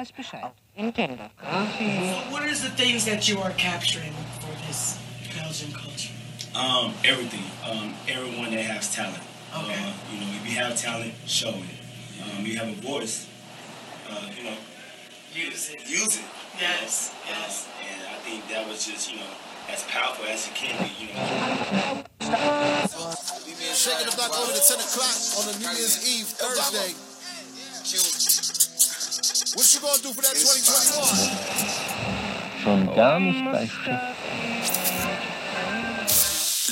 weiß Bescheid. Entiendo. So what is the things that you are capturing for this Belgian culture? Um, everything. Um, everyone that has talent. Okay. Uh, you know, if you have talent, show it. Um, you have a voice. Uh, you know, Use it. use it. Yes, you know? yes. Um, and I think that was just, you know, as powerful as it can be. You know. Shaking the block over to 10 o'clock on a New Year's Eve Thursday. What you gonna do for that 2021? Schon gar nicht leichter.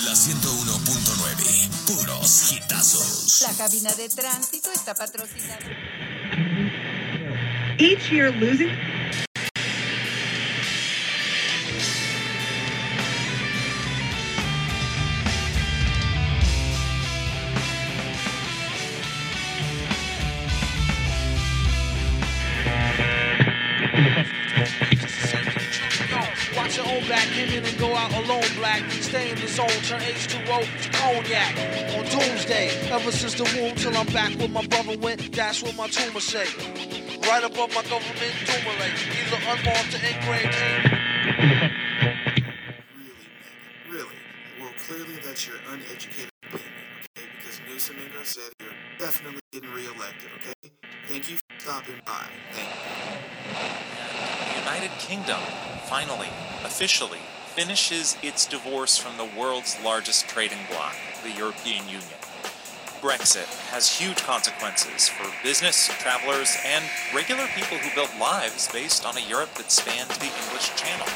La 101.9, puros hitazos. La cabina de tránsito está patrocinada. Each year, losing alone, black. Stay in the zone, turn H2O to cognac. On doomsday, ever since the womb till I'm back where my brother went, that's what my tumor say. Right above my government tumor either unmarked or engraved. Really, Megan? Really? Well, clearly that's your uneducated opinion, okay? Because Newsom and you're definitely getting reelected, okay? Thank you for stopping by. Thank you. The United Kingdom finally, officially, finishes its divorce from the world's largest trading bloc, the European Union. Brexit has huge consequences for business, travelers, and regular people who built lives based on a Europe that spanned the English Channel.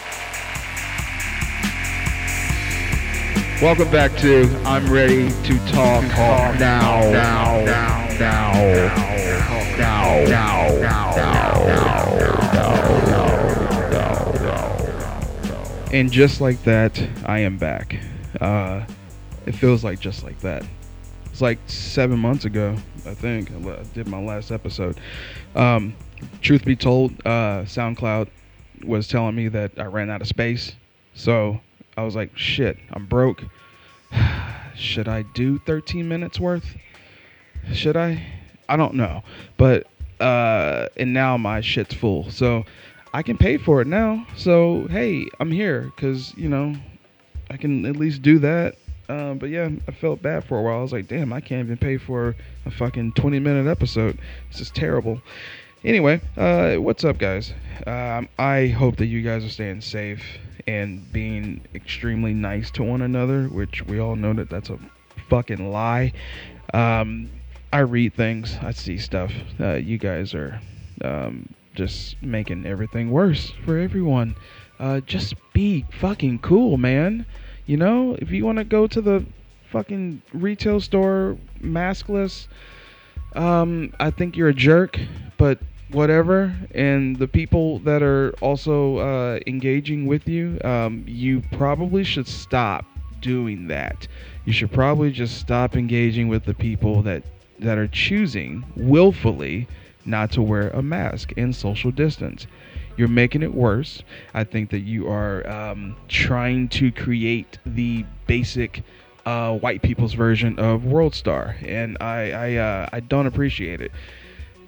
Welcome back to I'm Ready to Talk, talk now, now, now, now, now, now, now, now, And just like that, I am back. Uh, it feels like just like that. It's like seven months ago, I think. I did my last episode. Um, truth be told, uh, SoundCloud was telling me that I ran out of space. So I was like, shit, I'm broke. Should I do 13 minutes worth? Should I? I don't know. But, uh, and now my shit's full. So I can pay for it now. So, hey, I'm here because, you know, I can at least do that. Um, but yeah, I felt bad for a while. I was like, damn, I can't even pay for a fucking 20 minute episode. This is terrible. Anyway, uh, what's up, guys? Um, I hope that you guys are staying safe and being extremely nice to one another, which we all know that that's a fucking lie. Um, I read things, I see stuff. Uh, you guys are um, just making everything worse for everyone. Uh, just be fucking cool, man. You know, if you want to go to the fucking retail store maskless, um, I think you're a jerk, but whatever. And the people that are also uh, engaging with you, um, you probably should stop doing that. You should probably just stop engaging with the people that that are choosing willfully not to wear a mask and social distance. You're making it worse. I think that you are um, trying to create the basic uh, white people's version of World Star, and I I, uh, I don't appreciate it.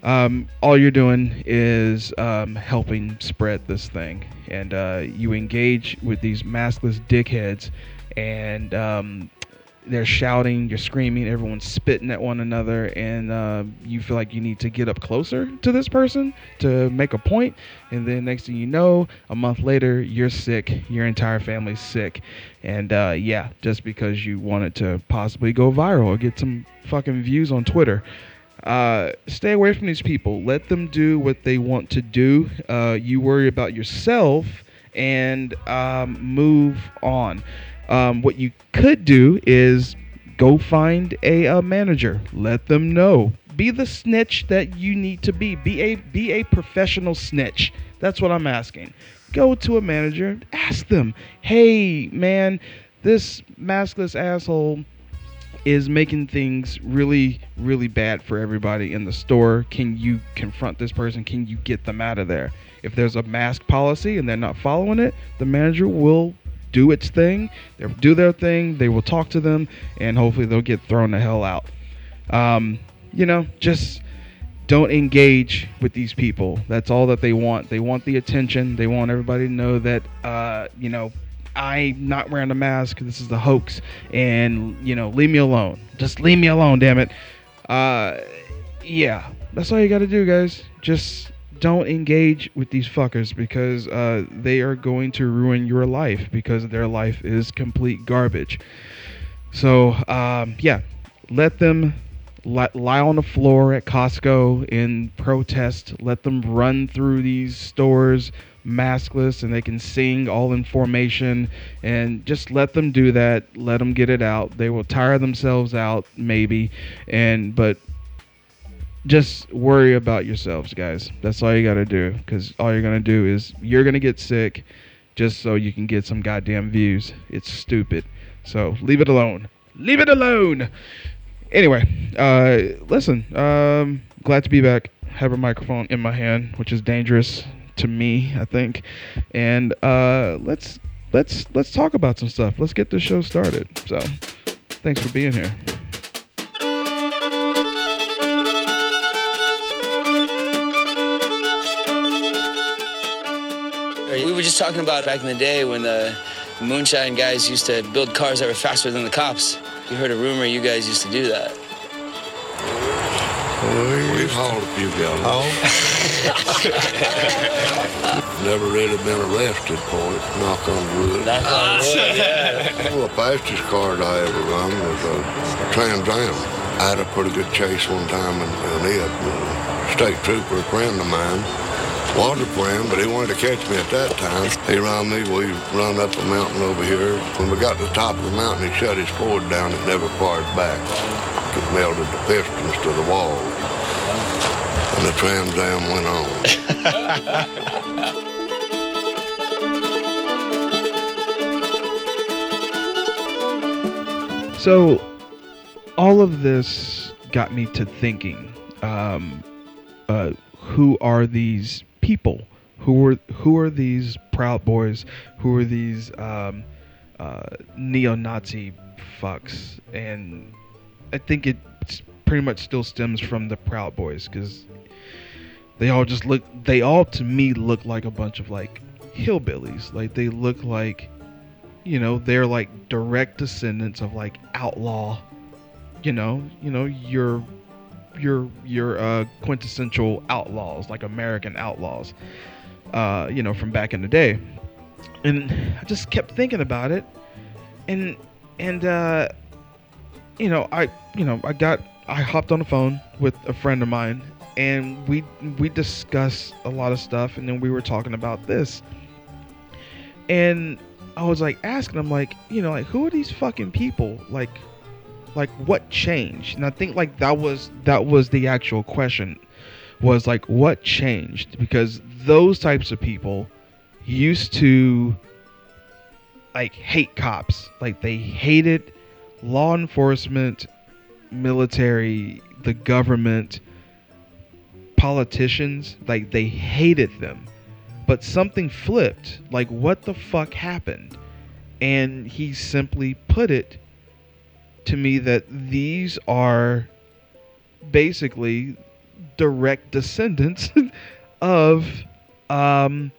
Um, all you're doing is um, helping spread this thing, and uh, you engage with these maskless dickheads, and um, they're shouting, you're screaming, everyone's spitting at one another, and uh, you feel like you need to get up closer to this person to make a point. and then next thing you know, a month later, you're sick, your entire family's sick, and uh, yeah, just because you wanted to possibly go viral or get some fucking views on Twitter. Uh, stay away from these people. Let them do what they want to do. Uh, you worry about yourself and um, move on. Um, what you could do is go find a, uh manager. Let them know. Be the snitch that you need to be. Be a be a professional snitch. That's what I'm asking. Go to a manager. Ask them. Hey, man, this maskless asshole is making things really, really bad for everybody in the store. Can you confront this person? Can you get them out of there? If there's a mask policy and they're not following it, the manager will do its thing. They'll do their thing. They will talk to them, and hopefully they'll get thrown the hell out. Um, you know, just don't engage with these people. That's all that they want. They want the attention. They want everybody to know that, uh, you know, I'm not wearing a mask. This is the hoax, and you know, leave me alone. Just leave me alone, damn it. Uh, yeah, that's all you got to do, guys. Just don't engage with these fuckers because uh, they are going to ruin your life because their life is complete garbage. So, um, yeah, let them li- lie on the floor at Costco in protest. Let them run through these stores maskless and they can sing all in formation and just let them do that let them get it out they will tire themselves out maybe and but just worry about yourselves guys. That's all you got to do because all you're going to do is you're going to get sick just so you can get some goddamn views. It's stupid. So leave it alone. Leave it alone! Anyway uh listen um glad to be back. Have a microphone in my hand which is dangerous to me i think. And uh let's let's let's talk about some stuff. Let's get this show started. So thanks for being here just talking about back in the day when the moonshine guys used to build cars that were faster than the cops. You heard a rumor you guys used to do that. We've hauled a few gallons. Never really been arrested for it, knock on wood. Knock on wood, yeah. Well, the fastest car I ever run was a Trans Am. I had a pretty good chase one time in, in it. A state trooper, a friend of mine, was a friend, but he wanted to catch me at that time. He ran me, we run up a mountain over here. When we got to the top of the mountain, he shut his Ford down. It never fired back. It melted the pistons to the wall. And the Trans Am went on. So, all of this got me to thinking: um, uh, who are these people? Who were who are these Proud Boys? Who are these um, uh, neo-Nazi fucks? And I think it pretty much still stems from the Proud Boys because they all just look. They all to me look like a bunch of like hillbillies. Like they look like you know they're like direct descendants of like outlaw you know you know your your your uh quintessential outlaws like american outlaws uh you know from back in the day. And i just kept thinking about it. And and uh you know i you know i got i hopped on the phone with a friend of mine and we we discussed a lot of stuff and then we were talking about this. And I was like asking him like, you know, like who are these fucking people? Like like what changed? And I think like that was that was the actual question was like what changed? Because those types of people used to like hate cops. Like they hated law enforcement, military, the government, politicians, like they hated them but something flipped. Like, what the fuck happened? And he simply put it to me that these are basically direct descendants of um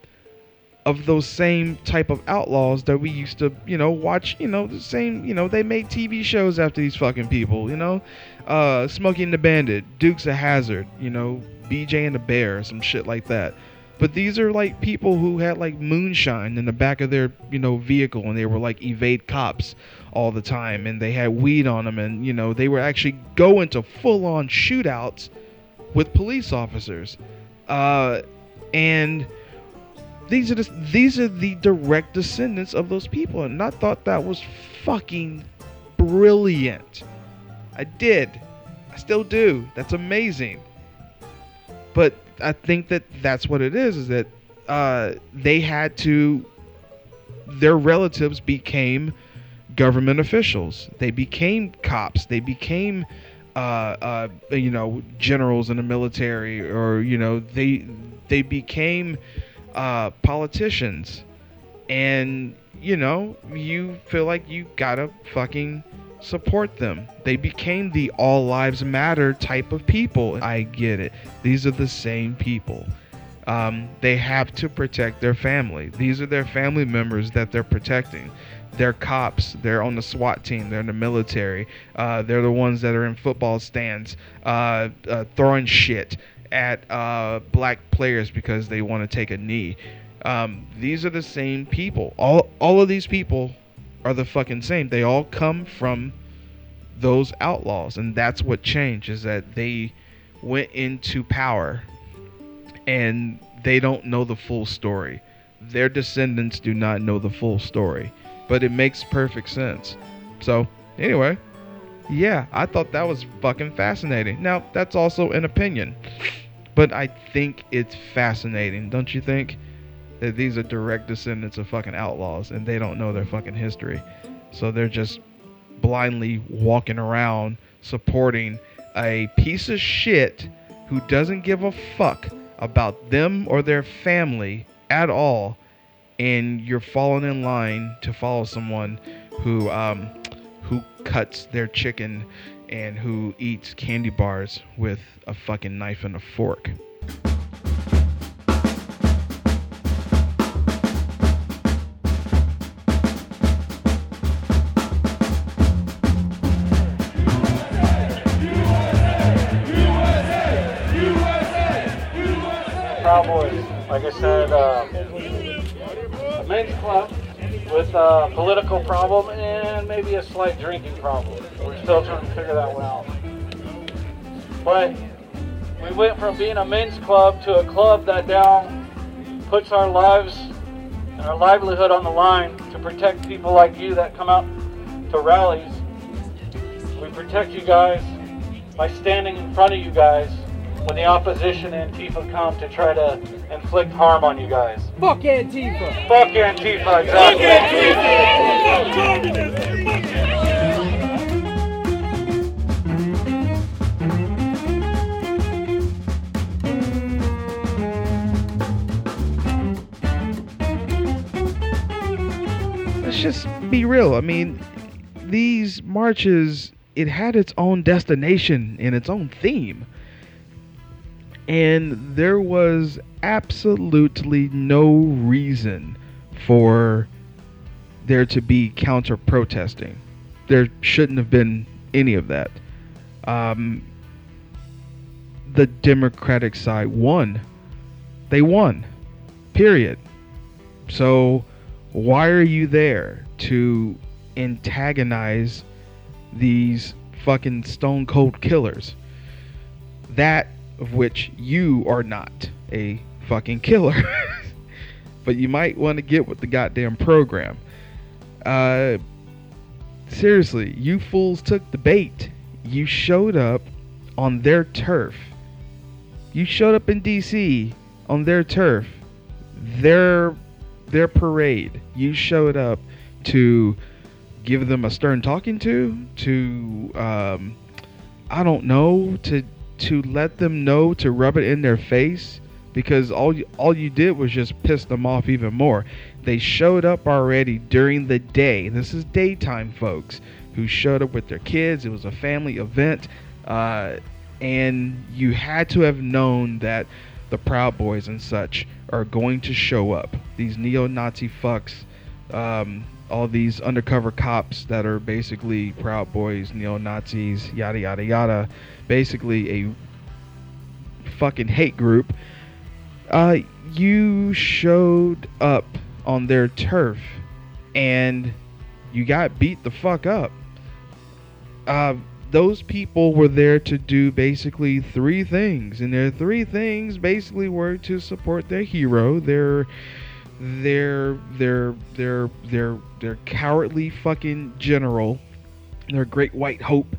of those same type of outlaws that we used to, you know, watch, you know, the same, you know, they made TV shows after these fucking people, you know? Uh Smokey and the Bandit, Dukes of Hazzard, you know, BJ and the Bear, some shit like that. But these are like people who had like moonshine in the back of their, you know, vehicle and they were like evade cops all the time and they had weed on them and, you know, they were actually going to full on shootouts with police officers. Uh and these are the, these are the direct descendants of those people and I thought that was fucking brilliant. I did. I still do. That's amazing. But I think that that's what it is. Is that uh, they had to. Their relatives became government officials. They became cops. They became, uh, uh, you know, generals in the military, or you know, they they became uh, politicians, and you know you feel like you gotta fucking support them. They became the all lives matter type of people. I get it. These are the same people. Um, they have to protect their family. These are their family members that they're protecting. They're cops. They're on the SWAT team. They're in the military. Uh, they're the ones that are in football stands uh, uh, throwing shit at uh, black players because they want to take a knee. Um, these are the same people. All all of these people are the fucking same. They all come from those outlaws, and that's what changed. Is that they went into power, and they don't know the full story. Their descendants do not know the full story, but it makes perfect sense. So anyway, yeah, I thought that was fucking fascinating. Now that's also an opinion, but I think it's fascinating, don't you think? That these are direct descendants of fucking outlaws and they don't know their fucking history. So they're just blindly walking around supporting a piece of shit who doesn't give a fuck about them or their family at all and you're falling in line to follow someone who um, who cuts their chicken and who eats candy bars with a fucking knife and a fork. Like I said, um, a men's club with a political problem and maybe a slight drinking problem. We're still trying to figure that one out. But we went from being a men's club to a club that now puts our lives and our livelihood on the line to protect people like you that come out to rallies. We protect you guys by standing in front of you guys when the opposition and Antifa come to try to inflict harm on you guys. Fuck Antifa. Fuck Antifa, exactly. Let's just be real. I mean, these marches, it had its own destination and its own theme. And there was absolutely no reason for there to be counter protesting. There shouldn't have been any of that. Um, the Democratic side won. They won. Period. So why are you there to antagonize these fucking stone cold killers? That of which you are not a fucking killer. but you might want to get with the goddamn program. Uh, seriously, you fools took the bait. You showed up on their turf. You showed up in DC on their turf. Their their parade. You showed up to give them a stern talking to, to um, I don't know, to to let them know to rub it in their face because all you, all you did was just piss them off even more. They showed up already during the day. This is daytime folks who showed up with their kids. It was a family event, uh, and you had to have known that the Proud Boys and such are going to show up. These neo-Nazi fucks, um, all these undercover cops that are basically Proud Boys, neo-Nazis, yada yada yada, basically a fucking hate group. Uh, you showed up on their turf and you got beat the fuck up. Uh, those people were there to do basically three things, and their three things basically were to support their hero, their their their their their their cowardly fucking general, their great white hope.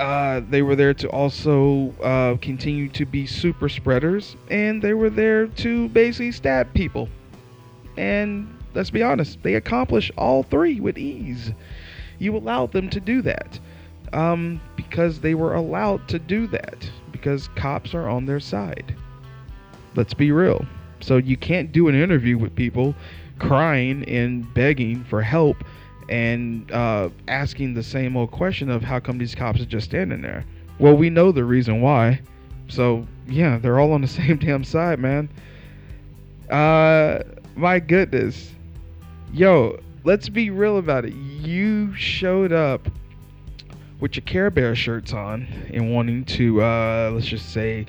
Uh, they were there to also uh, continue to be super spreaders, and they were there to basically stab people. And let's be honest, they accomplished all three with ease. You allowed them to do that um, because they were allowed to do that because cops are on their side. Let's be real. So you can't do an interview with people crying and begging for help and uh, asking the same old question of how come these cops are just standing there. Well, we know the reason why. So yeah, they're all on the same damn side, man. Uh, my goodness, yo, let's be real about it. You showed up with your Care Bear shirts on and wanting to, uh, let's just say,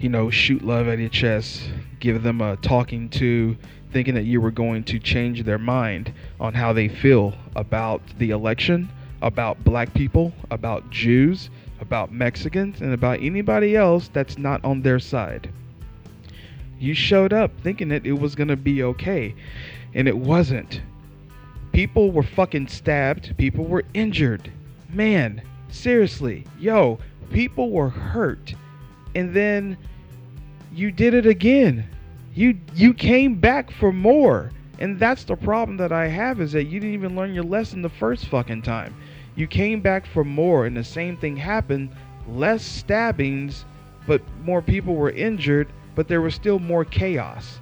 you know, shoot love at your chest, give them a talking to, thinking that you were going to change their mind on how they feel about the election, about black people, about Jews, about Mexicans, and about anybody else that's not on their side. You showed up thinking that it was going to be okay, and it wasn't. People were fucking stabbed, people were injured. Man, seriously, yo, people were hurt. And then you did it again. You you came back for more. And that's the problem that I have is that you didn't even learn your lesson the first fucking time. You came back for more and the same thing happened. Less stabbings, but more people were injured, but there was still more chaos.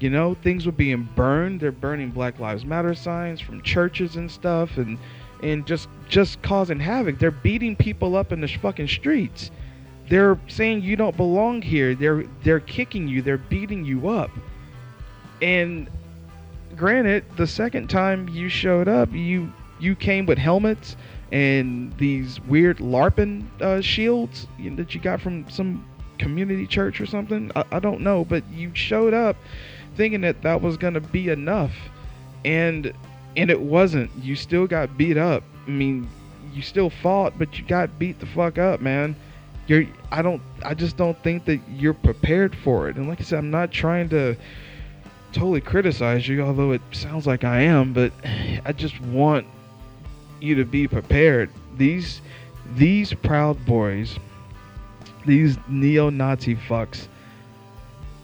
You know, things were being burned. They're burning Black Lives Matter signs from churches and stuff and and just just causing havoc. They're beating people up in the fucking streets. They're saying you don't belong here. They're they're kicking you. They're beating you up. And granted, the second time you showed up, you you came with helmets and these weird LARPing uh, shields that you got from some community church or something. I, I don't know, but you showed up thinking that that was gonna be enough, and and it wasn't. You still got beat up. I mean, you still fought, but you got beat the fuck up, man. You're I don't I just don't think that you're prepared for it. And like I said, I'm not trying to totally criticize you, although it sounds like I am, but I just want you to be prepared. These these proud boys, these neo-Nazi fucks,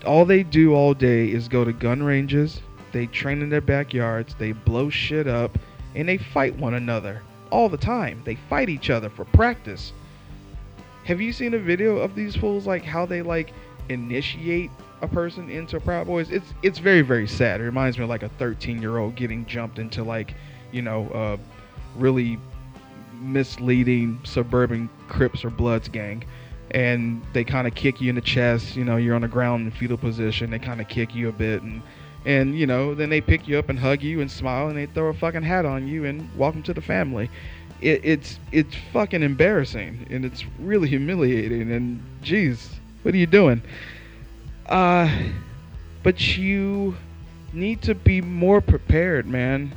all they do all day is go to gun ranges, they train in their backyards, they blow shit up, and they fight one another all the time. They fight each other for practice. Have you seen a video of these fools like how they like initiate a person into Proud Boys? It's it's very very sad. It reminds me of like a 13 year old getting jumped into like you know uh, really misleading suburban Crips or Bloods gang. And they kind of kick you in the chest. You know, you're on the ground in fetal position. They kind of kick you a bit, and and you know, then they pick you up and hug you and smile, and they throw a fucking hat on you and welcome to the family it, it's it's fucking embarrassing and it's really humiliating and geez what are you doing? Uh but you need to be more prepared man.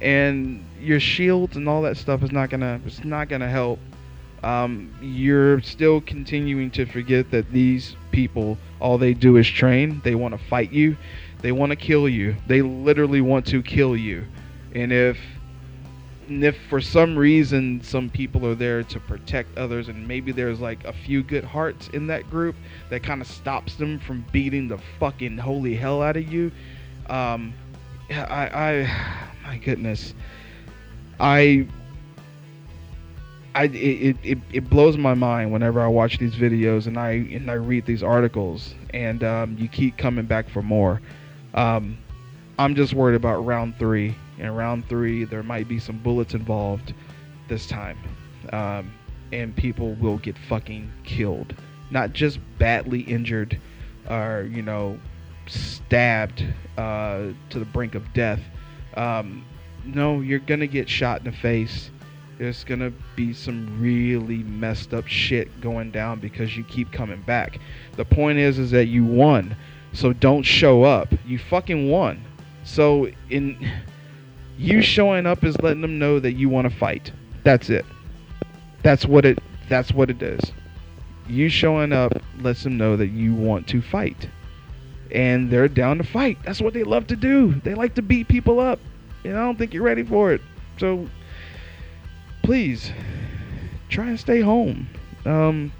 And your shields and all that stuff is not gonna it's not gonna help. Um, you're still continuing to forget that these people all they do is train. They want to fight you. They want to kill you. They literally want to kill you. And if and if for some reason some people are there to protect others and maybe there's like a few good hearts in that group that kind of stops them from beating the fucking holy hell out of you um i i my goodness i I it, it, it blows my mind whenever I watch these videos and I and I read these articles and um, you keep coming back for more. Um, I'm just worried about round three in round three, there might be some bullets involved this time. Um, and people will get fucking killed. Not just badly injured or, you know, stabbed uh, to the brink of death. Um, no, you're going to get shot in the face. There's going to be some really messed up shit going down because you keep coming back. The point is is that you won. So don't show up. You fucking won. So in you showing up is letting them know that you want to fight. That's it. That's what it that's what it is. You showing up lets them know that you want to fight. And they're down to fight. That's what they love to do. They like to beat people up. And I don't think you're ready for it. So please try and stay home. Um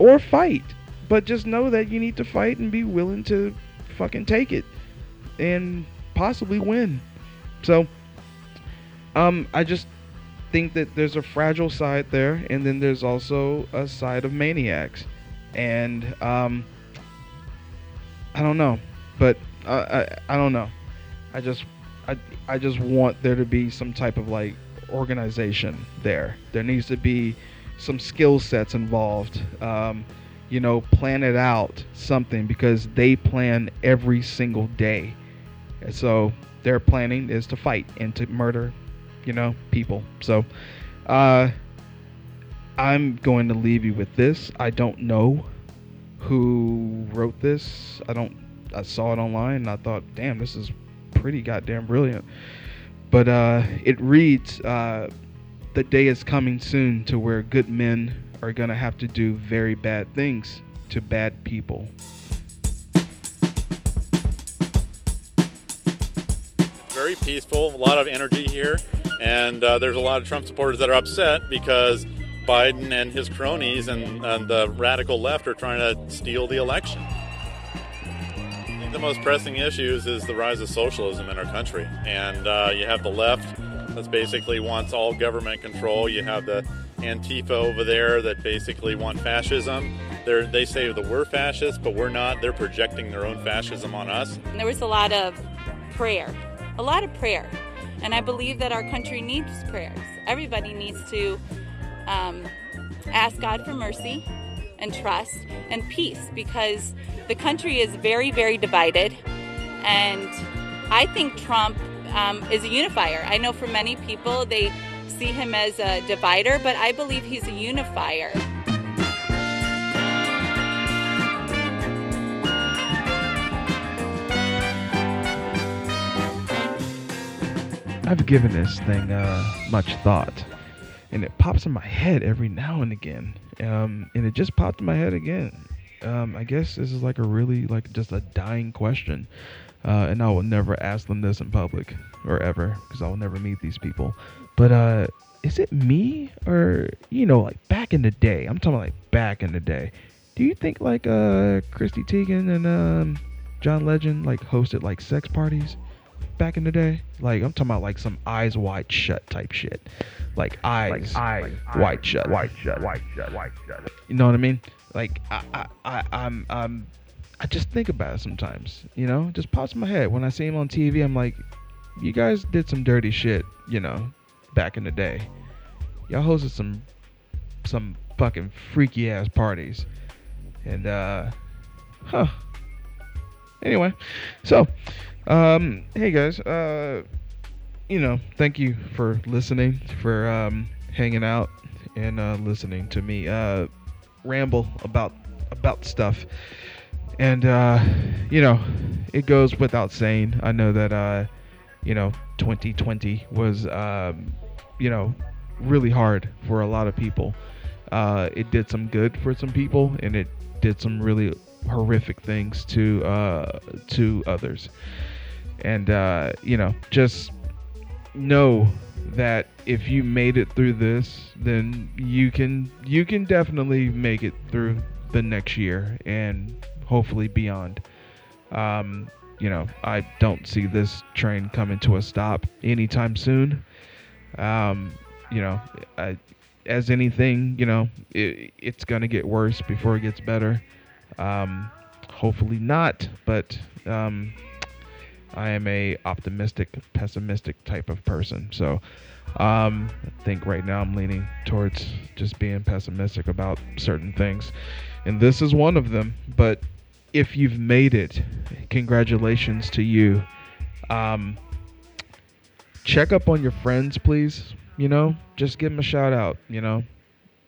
or fight. But just know that you need to fight and be willing to fucking take it and possibly win. So um, I just think that there's a fragile side there, and then there's also a side of maniacs, and um, I don't know. but I, I I don't know. I just I I just want there to be some type of like organization there. There needs to be some skill sets involved. Um, you know, plan it out something because they plan every single day. And so their planning is to fight and to murder, you know, people. So uh, I'm going to leave you with this. I don't know who wrote this. I don't. I saw it online and I thought, damn, this is pretty goddamn brilliant. But uh, it reads, uh, "The day is coming soon to where good men are gonna have to do very bad things to bad people." very peaceful, a lot of energy here, and uh, there's a lot of Trump supporters that are upset because Biden and his cronies and, and the radical left are trying to steal the election. I think the most pressing issues is the rise of socialism in our country, and uh, you have the left that basically wants all government control. You have the Antifa over there that basically want fascism. They're, they say that we're fascists, but we're not. They're projecting their own fascism on us. There was a lot of prayer a lot of prayer. And I believe that our country needs prayers. Everybody needs to um, ask God for mercy and trust and peace because the country is very, very divided. And I think Trump um, is a unifier. I know for many people they see him as a divider, but I believe he's a unifier. I've given this thing uh, much thought, and it pops in my head every now and again. Um, and it just popped in my head again. Um, I guess this is like a really like just a dying question, uh, and I will never ask them this in public or ever because I will never meet these people. But uh, is it me or you know like back in the day? I'm talking like back in the day. Do you think like uh, Chrissy Teigen and um, John Legend like hosted like sex parties? Back in the day. Like I'm talking about like some eyes wide shut type shit. Like eyes, like eyes wide shut, wide shut, wide shut, wide shut. You know what I mean? Like I, I, I I'm, I'm, I just think about it sometimes. You know, it just pops in my head when I see him on TV. I'm like, you guys did some dirty shit. You know, back in the day, y'all hosted some, some fucking freaky ass parties, and uh, huh. Anyway, so um, hey guys, uh, you know, thank you for listening, for um, hanging out and uh, listening to me uh, ramble about about stuff. And uh, you know, it goes without saying. I know that uh, you know, 2020 was um, you know, really hard for a lot of people. Uh, it did some good for some people, and it did some really horrific things to uh, to others. And uh, you know, just know that if you made it through this, then you can you can definitely make it through the next year and hopefully beyond. Um, you know, I don't see this train coming to a stop anytime soon. Um, you know, I, as anything, you know, it, it's gonna get worse before it gets better. Um, hopefully not, but um, I am a optimistic, pessimistic type of person. So um, I think right now I'm leaning towards just being pessimistic about certain things, and this is one of them. But if you've made it, congratulations to you. Um, check up on your friends, please. You know, just give them a shout out. You know,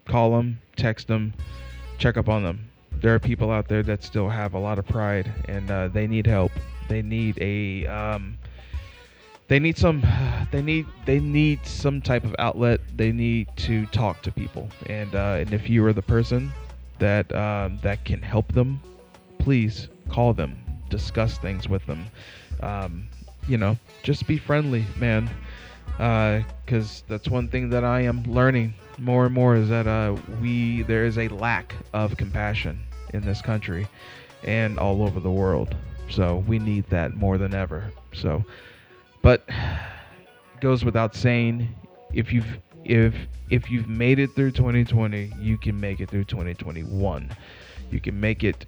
call them, text them, check up on them. There are people out there that still have a lot of pride and uh, they need help. They need a um, they need some they need they need some type of outlet. They need to talk to people. And uh, and if you are the person that um, that can help them, please call them, discuss things with them. Um, you know, just be friendly, man. Because uh, that's one thing that I am learning more and more is that uh, we there is a lack of compassion in this country and all over the world. So we need that more than ever. So, but goes without saying, if you've if if you've made it through 2020, you can make it through 2021. You can make it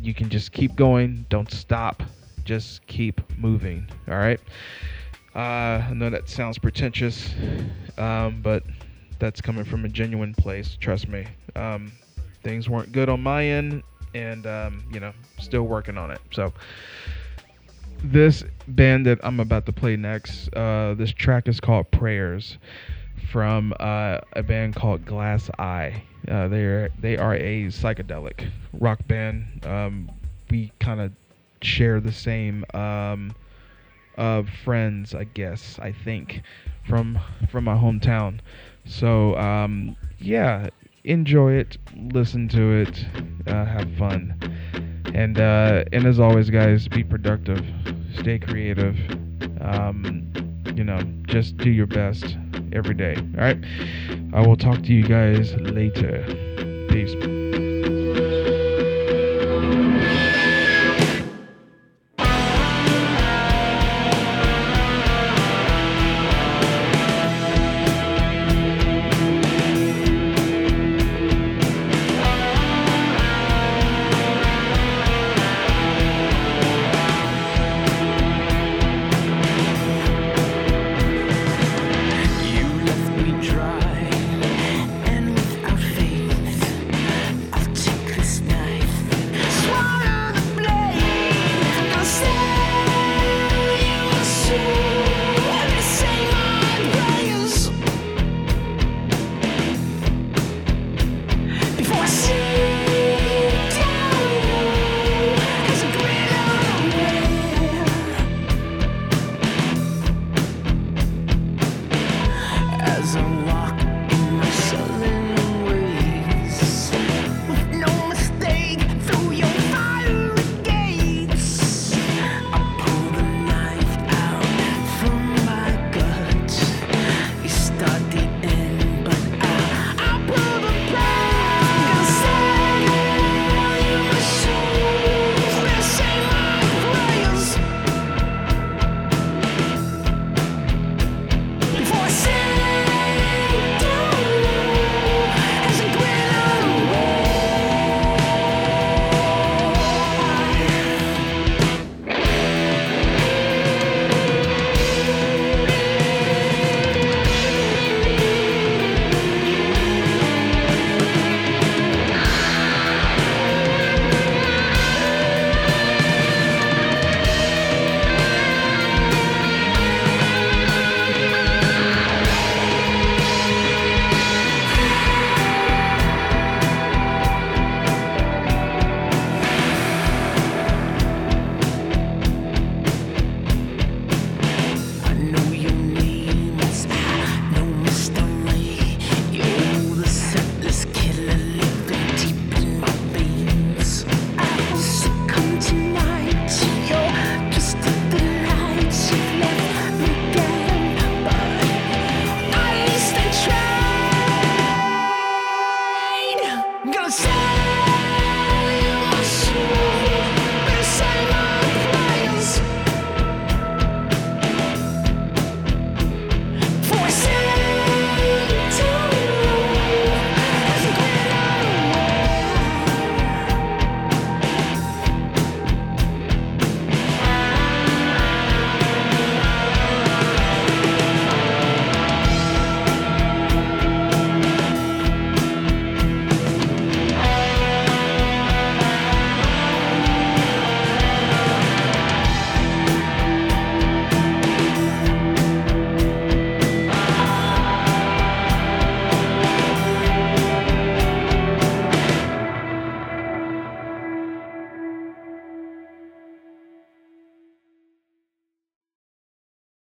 you can just keep going. Don't stop. Just keep moving. All right. Uh, I know that sounds pretentious, um, but that's coming from a genuine place. Trust me. Um, things weren't good on my end, and um, you know, still working on it. So this band that I'm about to play next, uh, this track is called Prayers from uh, a band called Glass Eye. Uh, they are they are a psychedelic rock band. Um, we kind of share the same um, friends, I guess. I think from from my hometown. So um, yeah, enjoy it, listen to it, uh, have fun, and uh, and as always, guys, be productive, stay creative. Um, you know, just do your best every day. All right. I will talk to you guys later. Peace.